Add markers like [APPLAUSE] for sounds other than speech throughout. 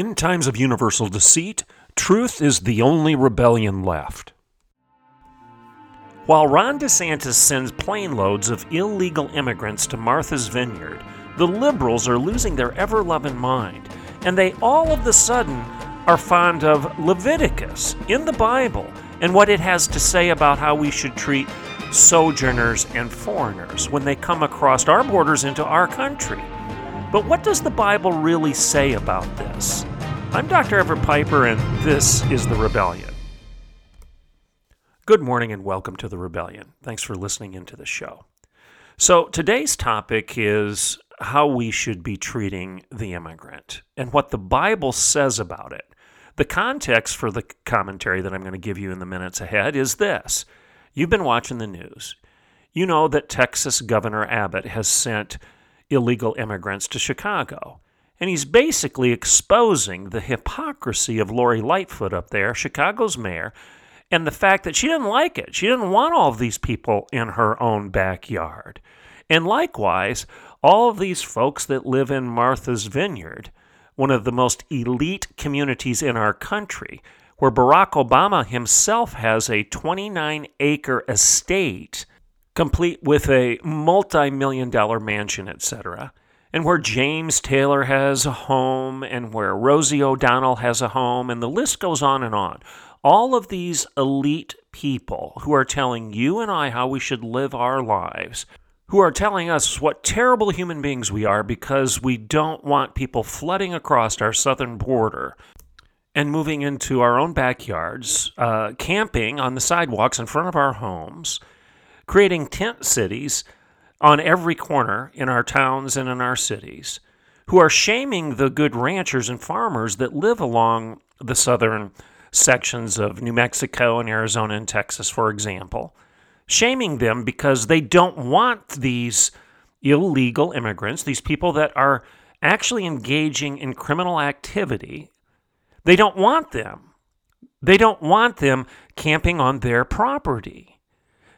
In times of universal deceit, truth is the only rebellion left. While Ron DeSantis sends plane loads of illegal immigrants to Martha's Vineyard, the liberals are losing their ever loving mind, and they all of the sudden are fond of Leviticus in the Bible and what it has to say about how we should treat sojourners and foreigners when they come across our borders into our country. But what does the Bible really say about this? I'm Dr. Everett Piper, and this is The Rebellion. Good morning and welcome to The Rebellion. Thanks for listening into the show. So, today's topic is how we should be treating the immigrant and what the Bible says about it. The context for the commentary that I'm going to give you in the minutes ahead is this You've been watching the news. You know that Texas Governor Abbott has sent illegal immigrants to Chicago. And he's basically exposing the hypocrisy of Lori Lightfoot up there, Chicago's mayor, and the fact that she didn't like it. She didn't want all of these people in her own backyard. And likewise, all of these folks that live in Martha's Vineyard, one of the most elite communities in our country, where Barack Obama himself has a 29 acre estate complete with a multi million dollar mansion, etc., and where James Taylor has a home, and where Rosie O'Donnell has a home, and the list goes on and on. All of these elite people who are telling you and I how we should live our lives, who are telling us what terrible human beings we are because we don't want people flooding across our southern border and moving into our own backyards, uh, camping on the sidewalks in front of our homes creating tent cities on every corner in our towns and in our cities, who are shaming the good ranchers and farmers that live along the southern sections of New Mexico and Arizona and Texas, for example, shaming them because they don't want these illegal immigrants, these people that are actually engaging in criminal activity. They don't want them. They don't want them camping on their property.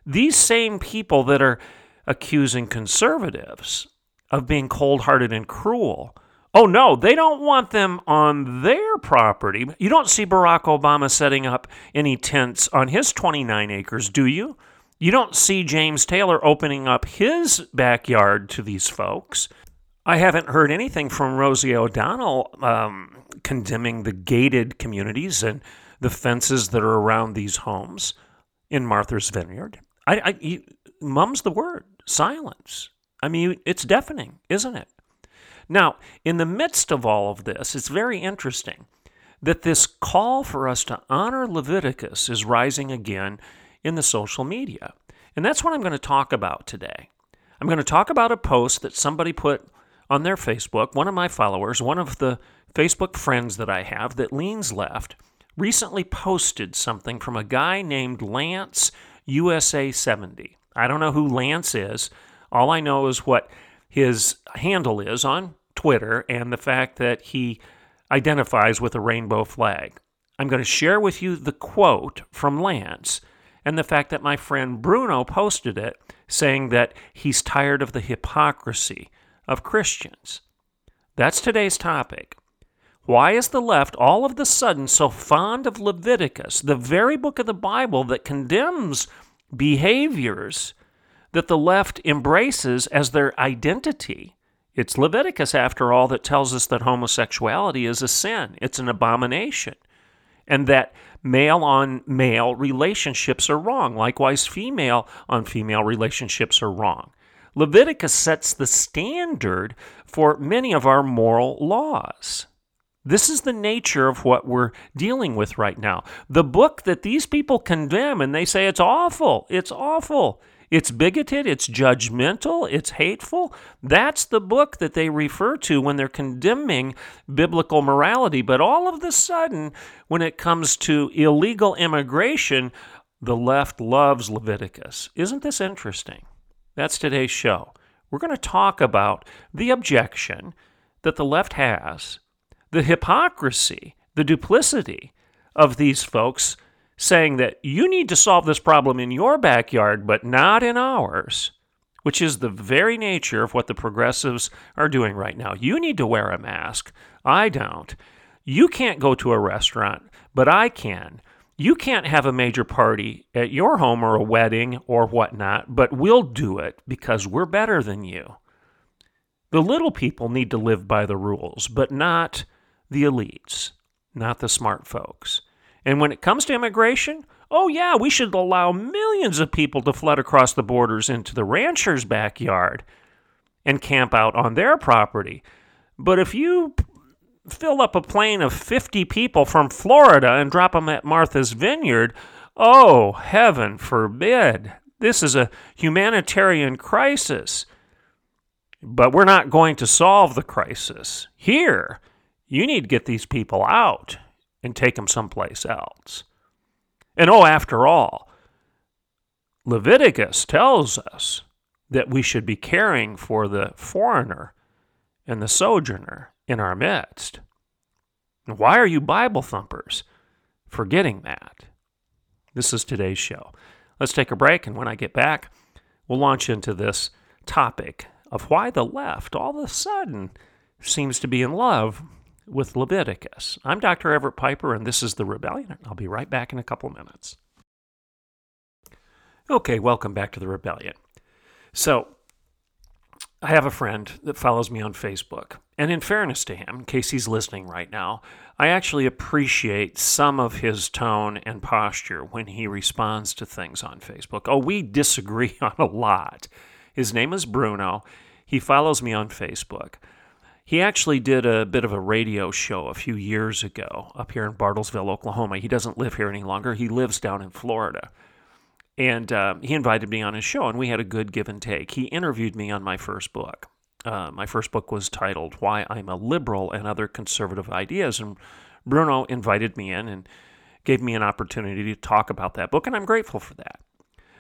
These same people that are accusing conservatives of being cold hearted and cruel. Oh no, they don't want them on their property. You don't see Barack Obama setting up any tents on his 29 acres, do you? You don't see James Taylor opening up his backyard to these folks. I haven't heard anything from Rosie O'Donnell um, condemning the gated communities and the fences that are around these homes in Martha's Vineyard. I, I he, mum's the word silence. I mean, it's deafening, isn't it? Now, in the midst of all of this, it's very interesting that this call for us to honor Leviticus is rising again in the social media. And that's what I'm going to talk about today. I'm going to talk about a post that somebody put on their Facebook. One of my followers, one of the Facebook friends that I have that leans left, recently posted something from a guy named Lance USA 70. I don't know who Lance is. All I know is what his handle is on Twitter and the fact that he identifies with a rainbow flag. I'm going to share with you the quote from Lance and the fact that my friend Bruno posted it saying that he's tired of the hypocrisy of Christians. That's today's topic. Why is the left all of the sudden so fond of Leviticus, the very book of the Bible that condemns behaviors that the left embraces as their identity? It's Leviticus, after all, that tells us that homosexuality is a sin, it's an abomination, and that male on male relationships are wrong. Likewise, female on female relationships are wrong. Leviticus sets the standard for many of our moral laws. This is the nature of what we're dealing with right now. The book that these people condemn and they say it's awful, it's awful, It's bigoted, it's judgmental, it's hateful. That's the book that they refer to when they're condemning biblical morality. But all of a sudden, when it comes to illegal immigration, the left loves Leviticus. Isn't this interesting? That's today's show. We're going to talk about the objection that the left has, the hypocrisy, the duplicity of these folks saying that you need to solve this problem in your backyard, but not in ours, which is the very nature of what the progressives are doing right now. You need to wear a mask. I don't. You can't go to a restaurant, but I can. You can't have a major party at your home or a wedding or whatnot, but we'll do it because we're better than you. The little people need to live by the rules, but not the elites, not the smart folks. And when it comes to immigration, oh, yeah, we should allow millions of people to flood across the borders into the rancher's backyard and camp out on their property. But if you fill up a plane of 50 people from Florida and drop them at Martha's Vineyard, oh, heaven forbid. This is a humanitarian crisis. But we're not going to solve the crisis. Here, you need to get these people out and take them someplace else. And oh, after all, Leviticus tells us that we should be caring for the foreigner and the sojourner in our midst. Why are you Bible thumpers forgetting that? This is today's show. Let's take a break, and when I get back, we'll launch into this topic of why the left all of a sudden seems to be in love with Leviticus. I'm Dr. Everett Piper, and this is The Rebellion. I'll be right back in a couple minutes. Okay, welcome back to The Rebellion. So, I have a friend that follows me on Facebook. And in fairness to him, in case he's listening right now, I actually appreciate some of his tone and posture when he responds to things on Facebook. Oh, we disagree [LAUGHS] on a lot. His name is Bruno. He follows me on Facebook. He actually did a bit of a radio show a few years ago up here in Bartlesville, Oklahoma. He doesn't live here any longer, he lives down in Florida. And uh, he invited me on his show, and we had a good give and take. He interviewed me on my first book. Uh, my first book was titled Why I'm a Liberal and Other Conservative Ideas. And Bruno invited me in and gave me an opportunity to talk about that book, and I'm grateful for that.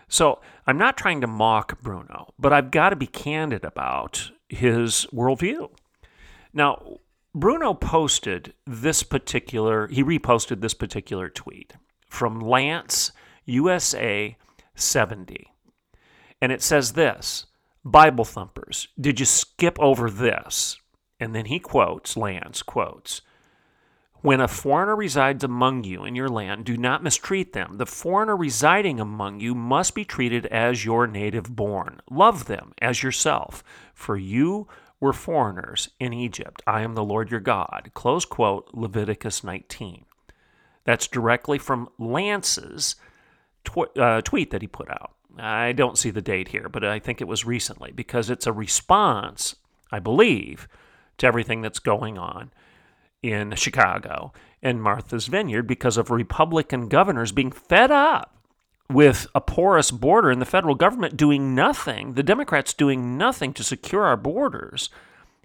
So I'm not trying to mock Bruno, but I've got to be candid about his worldview. Now, Bruno posted this particular, he reposted this particular tweet from Lance USA 70. And it says this Bible thumpers, did you skip over this? And then he quotes, Lance quotes, when a foreigner resides among you in your land, do not mistreat them. The foreigner residing among you must be treated as your native born. Love them as yourself, for you were foreigners in Egypt. I am the Lord your God. Close quote, Leviticus 19. That's directly from Lance's tw- uh, tweet that he put out. I don't see the date here, but I think it was recently because it's a response, I believe, to everything that's going on in Chicago and Martha's Vineyard because of Republican governors being fed up with a porous border and the federal government doing nothing, the Democrats doing nothing to secure our borders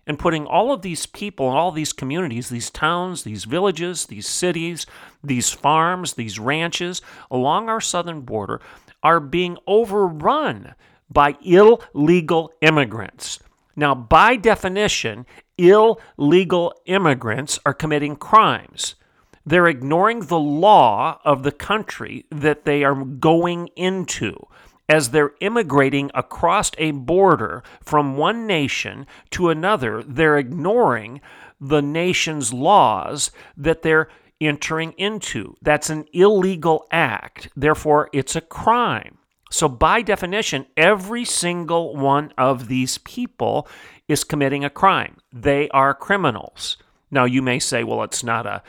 and putting all of these people, all these communities, these towns, these villages, these cities, these farms, these ranches along our southern border are being overrun by illegal immigrants. Now, by definition, illegal immigrants are committing crimes. They're ignoring the law of the country that they are going into as they're immigrating across a border from one nation to another, they're ignoring the nation's laws that they're entering into. That's an illegal act. Therefore, it's a crime. So, by definition, every single one of these people is committing a crime. They are criminals. Now, you may say, well, it's not a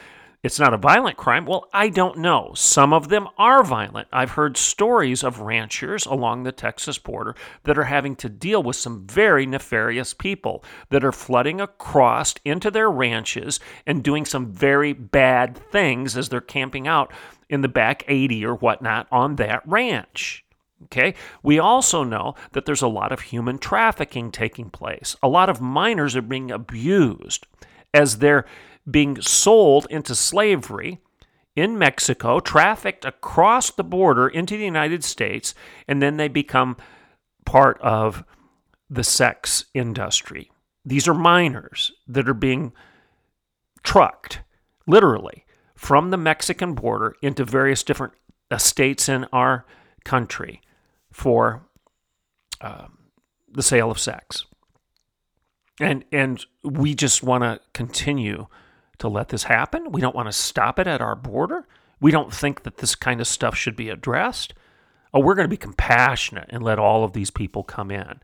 it's not a violent crime. Well, I don't know. Some of them are violent. I've heard stories of ranchers along the Texas border that are having to deal with some very nefarious people that are flooding across into their ranches and doing some very bad things as they're camping out in the back 80 or whatnot on that ranch. Okay. We also know that there's a lot of human trafficking taking place. A lot of minors are being abused as they're being sold into slavery in Mexico, trafficked across the border into the United States, and then they become part of the sex industry. These are minors that are being trucked, literally, from the Mexican border into various different states in our country for uh, the sale of sex. And, and we just want to continue to let this happen. We don't want to stop it at our border. We don't think that this kind of stuff should be addressed. Oh, we're going to be compassionate and let all of these people come in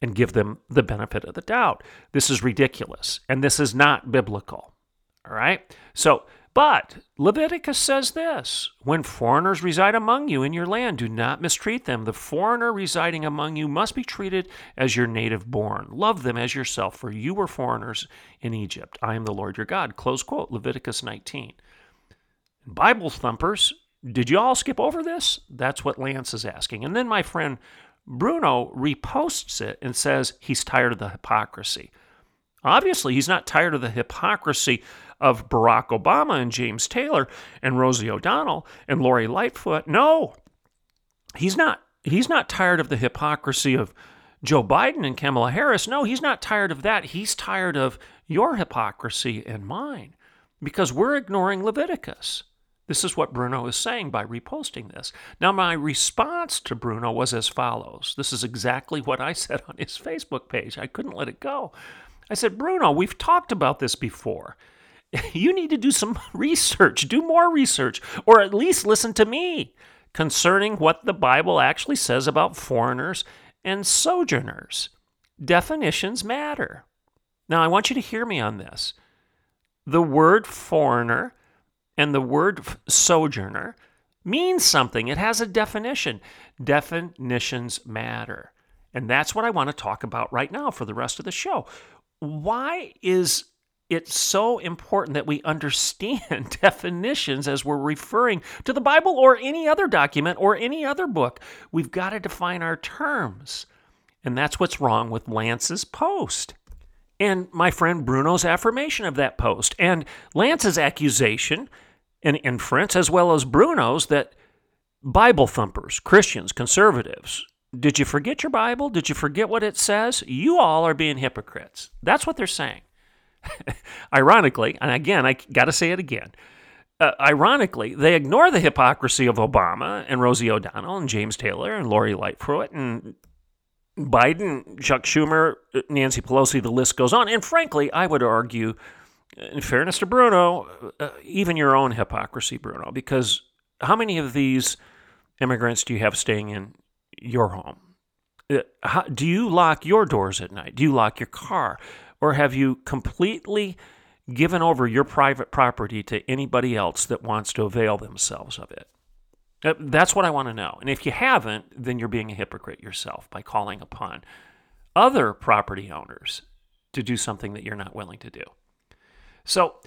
and give them the benefit of the doubt. This is ridiculous and this is not biblical. All right? So but Leviticus says this When foreigners reside among you in your land, do not mistreat them. The foreigner residing among you must be treated as your native born. Love them as yourself, for you were foreigners in Egypt. I am the Lord your God. Close quote, Leviticus 19. Bible thumpers, did you all skip over this? That's what Lance is asking. And then my friend Bruno reposts it and says he's tired of the hypocrisy. Obviously, he's not tired of the hypocrisy of Barack Obama and James Taylor and Rosie O'Donnell and Lori Lightfoot. No, he's not. He's not tired of the hypocrisy of Joe Biden and Kamala Harris. No, he's not tired of that. He's tired of your hypocrisy and mine because we're ignoring Leviticus. This is what Bruno is saying by reposting this. Now, my response to Bruno was as follows. This is exactly what I said on his Facebook page. I couldn't let it go. I said, Bruno, we've talked about this before. [LAUGHS] you need to do some [LAUGHS] research, do more research, or at least listen to me concerning what the Bible actually says about foreigners and sojourners. Definitions matter. Now, I want you to hear me on this. The word foreigner and the word sojourner means something, it has a definition. Definitions matter. And that's what I want to talk about right now for the rest of the show. Why is it's so important that we understand [LAUGHS] definitions as we're referring to the Bible or any other document or any other book. We've got to define our terms. And that's what's wrong with Lance's post. And my friend Bruno's affirmation of that post. And Lance's accusation and inference, as well as Bruno's, that Bible thumpers, Christians, conservatives, did you forget your Bible? Did you forget what it says? You all are being hypocrites. That's what they're saying. [LAUGHS] ironically, and again, I got to say it again. Uh, ironically, they ignore the hypocrisy of Obama and Rosie O'Donnell and James Taylor and Lori Lightfoot and Biden, Chuck Schumer, Nancy Pelosi, the list goes on. And frankly, I would argue, in fairness to Bruno, uh, even your own hypocrisy, Bruno, because how many of these immigrants do you have staying in your home? Uh, how, do you lock your doors at night? Do you lock your car? Or have you completely given over your private property to anybody else that wants to avail themselves of it? Uh, that's what I want to know. And if you haven't, then you're being a hypocrite yourself by calling upon other property owners to do something that you're not willing to do. So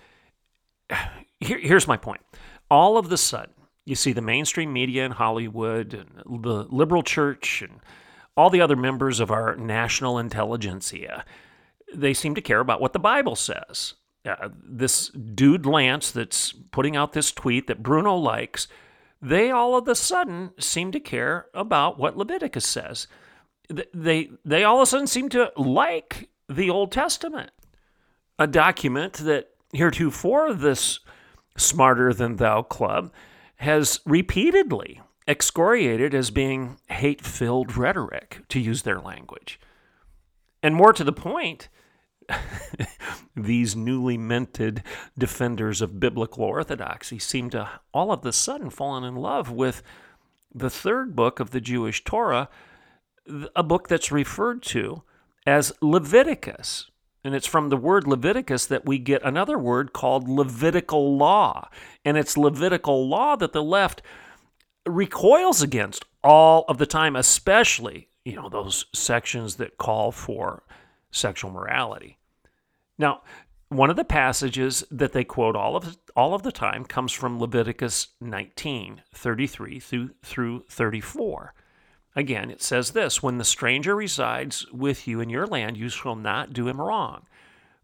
[SIGHS] here, here's my point. All of the sudden, you see the mainstream media in Hollywood and the liberal church and all the other members of our national intelligentsia they seem to care about what the Bible says. Uh, this dude Lance that's putting out this tweet that Bruno likes, they all of a sudden seem to care about what Leviticus says. They they all of a sudden seem to like the Old Testament, a document that heretofore this smarter than thou club has repeatedly excoriated as being hate filled rhetoric, to use their language. And more to the point, [LAUGHS] these newly minted defenders of biblical orthodoxy seem to all of a sudden fallen in love with the third book of the Jewish Torah, a book that's referred to as Leviticus. And it's from the word Leviticus that we get another word called Levitical law. And it's Levitical law that the left recoils against all of the time, especially, you know, those sections that call for sexual morality. Now, one of the passages that they quote all of all of the time comes from Leviticus 19, 33 through, through 34. Again, it says this When the stranger resides with you in your land, you shall not do him wrong.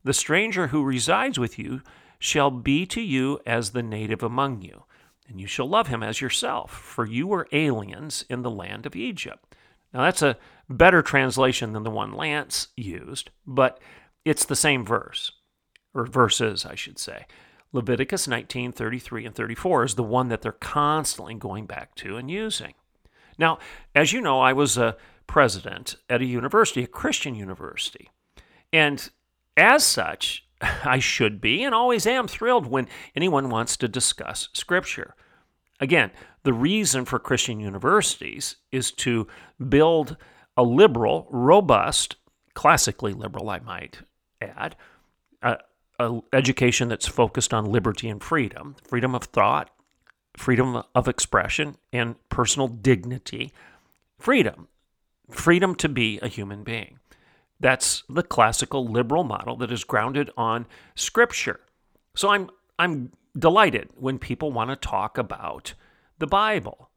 The stranger who resides with you shall be to you as the native among you, and you shall love him as yourself, for you were aliens in the land of Egypt. Now, that's a better translation than the one Lance used, but it's the same verse, or verses, I should say. Leviticus 19, 33, and 34 is the one that they're constantly going back to and using. Now, as you know, I was a president at a university, a Christian university. And as such, [LAUGHS] I should be and always am thrilled when anyone wants to discuss Scripture. Again, the reason for Christian universities is to build a liberal, robust, classically liberal, I might add, uh, education that's focused on liberty and freedom, freedom of thought, freedom of expression, and personal dignity. Freedom, freedom to be a human being. That's the classical liberal model that is grounded on Scripture. So I'm I'm delighted when people want to talk about the Bible.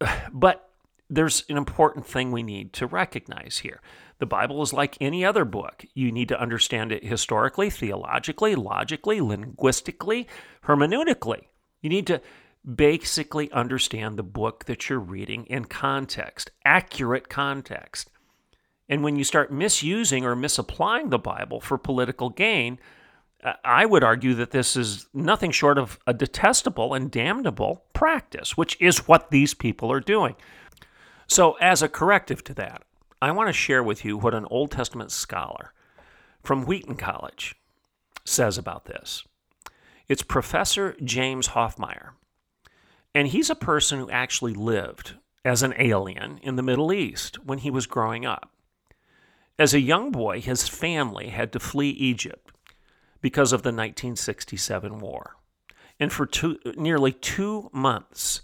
[SIGHS] But there's an important thing we need to recognize here. The Bible is like any other book. You need to understand it historically, theologically, logically, linguistically, hermeneutically. You need to basically understand the book that you're reading in context, accurate context. And when you start misusing or misapplying the Bible for political gain, I would argue that this is nothing short of a detestable and damnable practice, which is what these people are doing. So, as a corrective to that, I want to share with you what an Old Testament scholar from Wheaton College says about this. It's Professor James Hoffmeier, and he's a person who actually lived as an alien in the Middle East when he was growing up. As a young boy, his family had to flee Egypt because of the 1967 war. And for two, nearly two months,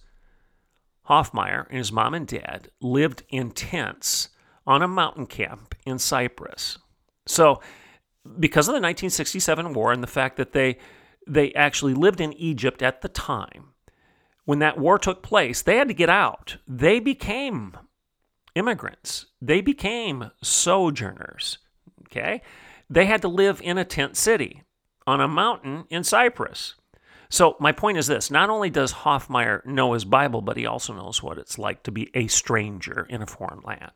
Hoffmeier and his mom and dad lived in tents on a mountain camp in Cyprus. So, because of the 1967 war and the fact that they they actually lived in Egypt at the time, when that war took place, they had to get out. They became immigrants. They became sojourners. Okay? They had to live in a tent city on a mountain in Cyprus. So, my point is this not only does Hoffmeier know his Bible, but he also knows what it's like to be a stranger in a foreign land.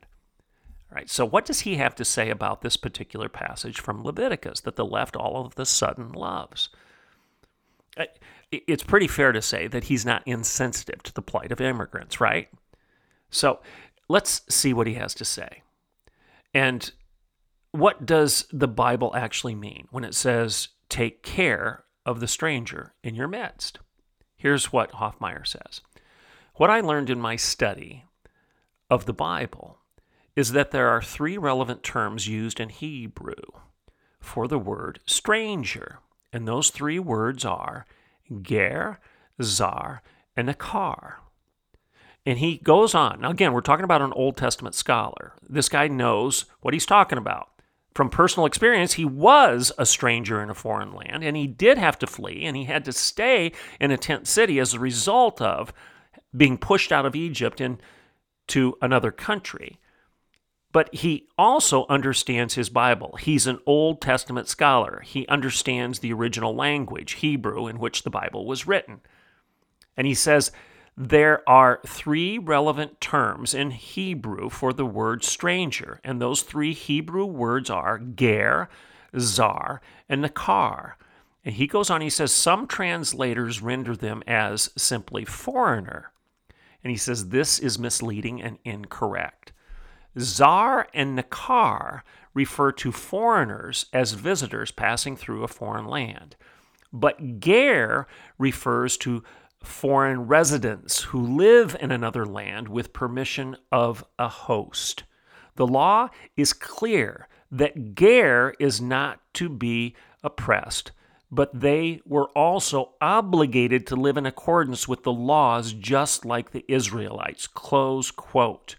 All right, so what does he have to say about this particular passage from Leviticus that the left all of the sudden loves? Uh, it's pretty fair to say that he's not insensitive to the plight of immigrants, right? So, Let's see what he has to say. And what does the Bible actually mean when it says, take care of the stranger in your midst? Here's what Hoffmeier says What I learned in my study of the Bible is that there are three relevant terms used in Hebrew for the word stranger. And those three words are ger, zar, and nakar. And he goes on. Now, again, we're talking about an Old Testament scholar. This guy knows what he's talking about. From personal experience, he was a stranger in a foreign land, and he did have to flee, and he had to stay in a tent city as a result of being pushed out of Egypt into another country. But he also understands his Bible. He's an Old Testament scholar. He understands the original language, Hebrew, in which the Bible was written. And he says, there are three relevant terms in Hebrew for the word stranger, and those three Hebrew words are ger, zar, and nakar. And he goes on, he says, some translators render them as simply foreigner. And he says this is misleading and incorrect. Zar and nakar refer to foreigners as visitors passing through a foreign land. But ger refers to foreign residents who live in another land with permission of a host. The law is clear that Ger is not to be oppressed, but they were also obligated to live in accordance with the laws just like the Israelites. Close quote.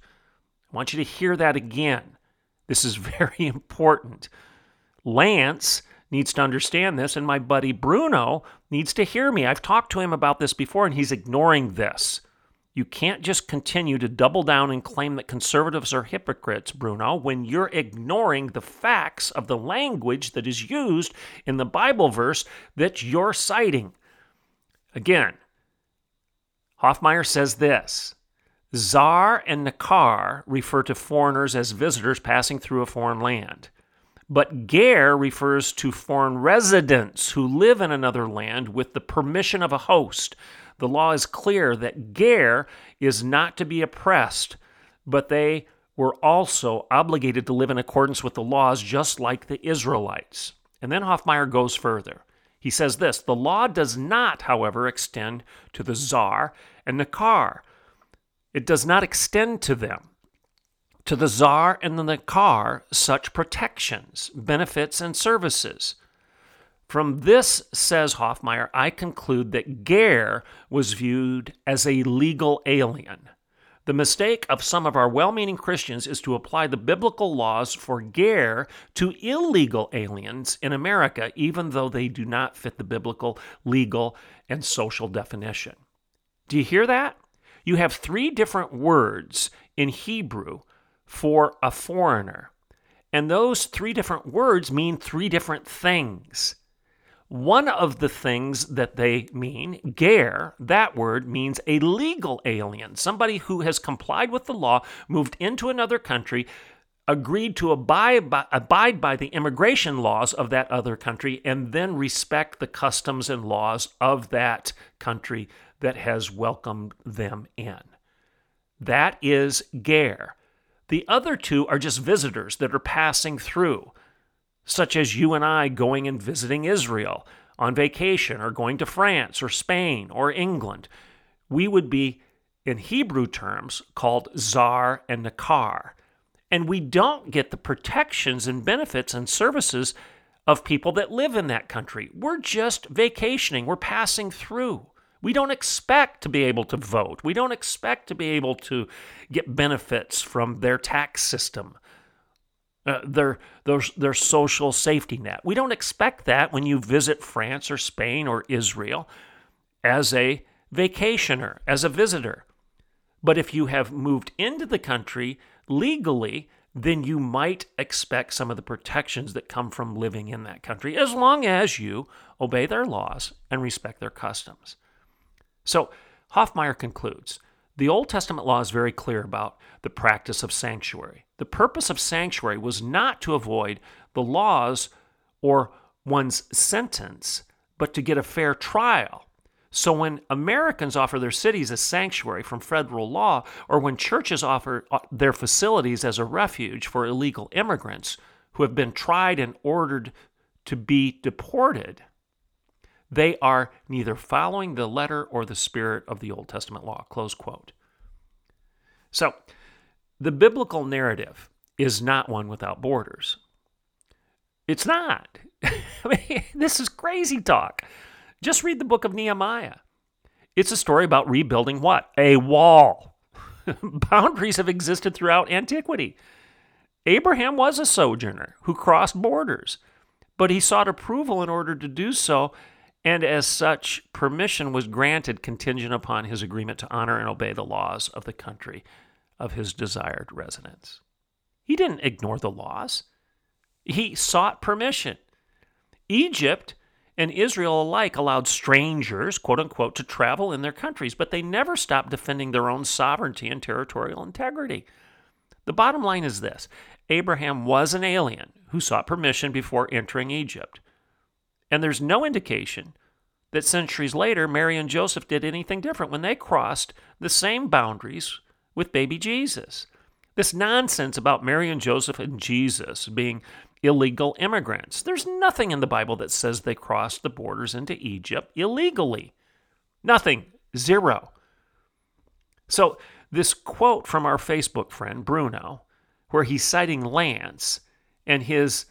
I want you to hear that again. This is [LAUGHS] very important. Lance needs to understand this, and my buddy Bruno needs to hear me. I've talked to him about this before, and he's ignoring this. You can't just continue to double down and claim that conservatives are hypocrites, Bruno, when you're ignoring the facts of the language that is used in the Bible verse that you're citing. Again, Hoffmeier says this Zar and Nakar refer to foreigners as visitors passing through a foreign land. But ger refers to foreign residents who live in another land with the permission of a host. The law is clear that ger is not to be oppressed, but they were also obligated to live in accordance with the laws just like the Israelites. And then Hoffmeier goes further. He says this The law does not, however, extend to the zar and the Nakar. It does not extend to them to the zar and the Nakar such protections, benefits, and services. From this, says Hoffmeier, I conclude that Ger was viewed as a legal alien. The mistake of some of our well meaning Christians is to apply the biblical laws for Ger to illegal aliens in America, even though they do not fit the biblical, legal, and social definition. Do you hear that? You have three different words in Hebrew for a foreigner. And those three different words mean three different things. One of the things that they mean, ger, that word means a legal alien, somebody who has complied with the law, moved into another country, agreed to abide by, abide by the immigration laws of that other country, and then respect the customs and laws of that country that has welcomed them in. That is ger. The other two are just visitors that are passing through, such as you and I going and visiting Israel on vacation or going to France or Spain or England. We would be, in Hebrew terms, called Zar and Nakar. And we don't get the protections and benefits and services of people that live in that country. We're just vacationing, we're passing through. We don't expect to be able to vote. We don't expect to be able to get benefits from their tax system, uh, their, their, their social safety net. We don't expect that when you visit France or Spain or Israel as a vacationer, as a visitor. But if you have moved into the country legally, then you might expect some of the protections that come from living in that country, as long as you obey their laws and respect their customs. So Hoffmeier concludes the Old Testament law is very clear about the practice of sanctuary. The purpose of sanctuary was not to avoid the laws or one's sentence, but to get a fair trial. So when Americans offer their cities as sanctuary from federal law, or when churches offer uh, their facilities as a refuge for illegal immigrants who have been tried and ordered to be deported, they are neither following the letter or the spirit of the Old Testament law. Close quote. So, the biblical narrative is not one without borders. It's not. [LAUGHS] I mean, this is crazy talk. Just read the book of Nehemiah. It's a story about rebuilding what? A wall. [LAUGHS] Boundaries have existed throughout antiquity. Abraham was a sojourner who crossed borders, but he sought approval in order to do so and as such, permission was granted contingent upon his agreement to honor and obey the laws of the country of his desired residence. He didn't ignore the laws, he sought permission. Egypt and Israel alike allowed strangers, quote unquote, to travel in their countries, but they never stopped defending their own sovereignty and territorial integrity. The bottom line is this Abraham was an alien who sought permission before entering Egypt. And there's no indication that centuries later, Mary and Joseph did anything different when they crossed the same boundaries with baby Jesus. This nonsense about Mary and Joseph and Jesus being illegal immigrants. There's nothing in the Bible that says they crossed the borders into Egypt illegally. Nothing. Zero. So, this quote from our Facebook friend, Bruno, where he's citing Lance and his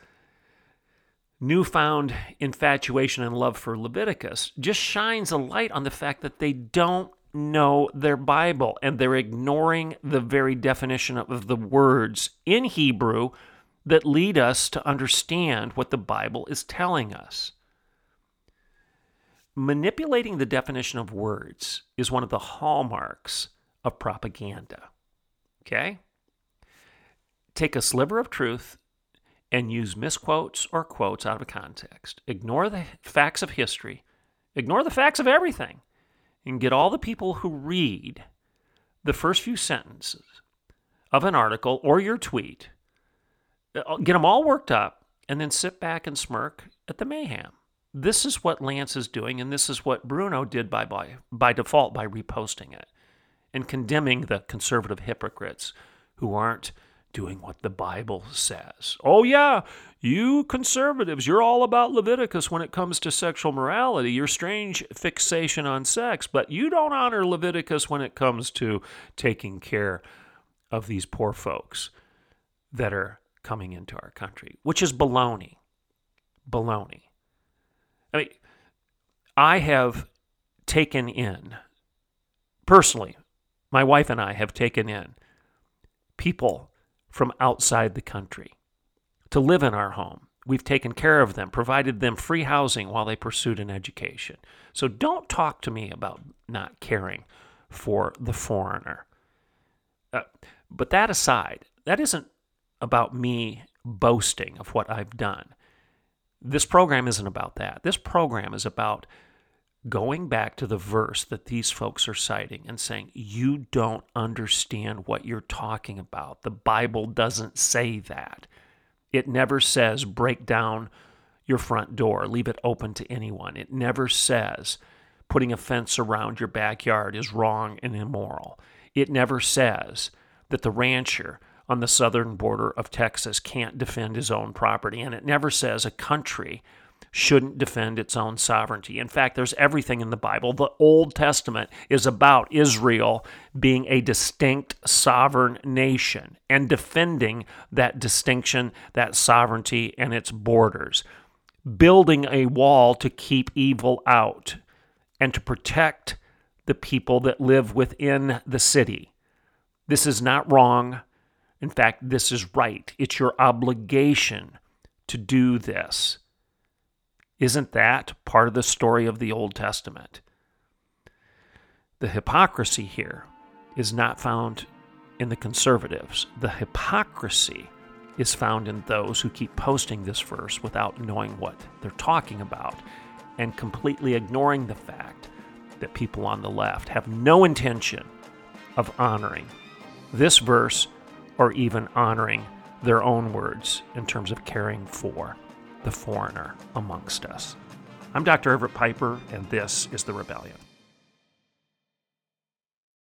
newfound infatuation and love for Leviticus just shines a light on the fact that they don't know their Bible and they're ignoring the very definition of the words in Hebrew that lead us to understand what the Bible is telling us. Manipulating the definition of words is one of the hallmarks of propaganda. Okay? Take a sliver of truth and use misquotes or quotes out of context. Ignore the facts of history, ignore the facts of everything, and get all the people who read the first few sentences of an article or your tweet, uh, get them all worked up, and then sit back and smirk at the mayhem. This is what Lance is doing, and this is what Bruno did by, by, by default by reposting it and condemning the conservative hypocrites who aren't doing what the Bible says. Oh, yeah, you conservatives, you're all about Leviticus when it comes to sexual morality, your strange fixation on sex, but you don't honor Leviticus when it comes to taking care of these poor folks that are coming into our country, which is baloney. Baloney. I mean, I have taken in, personally, my wife and I have taken in people from outside the country to live in our home. We've taken care of them, provided them free housing while they pursued an education. So don't talk to me about not caring for the foreigner. Uh, but that aside, that isn't about me boasting of what I've done. This program isn't about that. This program is about going back to the verse that these folks are citing and saying, You don't understand what you're talking about. The Bible doesn't say that. It never says break down your front door, leave it open to anyone. It never says putting a fence around your backyard is wrong and immoral. It never says that the rancher on the southern border of Texas can't defend his own property. And it never says a country shouldn't defend its own sovereignty. In fact, there's everything in the Bible. The Old Testament is about Israel being a distinct sovereign nation and defending that distinction, that sovereignty, and its borders, building a wall to keep evil out and to protect the people that live within the city. This is not wrong. In fact, this is right. It's your obligation to do this. Isn't that part of the story of the Old Testament? The hypocrisy here is not found in the conservatives. The hypocrisy is found in those who keep posting this verse without knowing what they're talking about and completely ignoring the fact that people on the left have no intention of honoring this verse or even honoring their own words in terms of caring for the foreigner amongst us. I'm Dr. Everett Piper, and this is The Rebellion.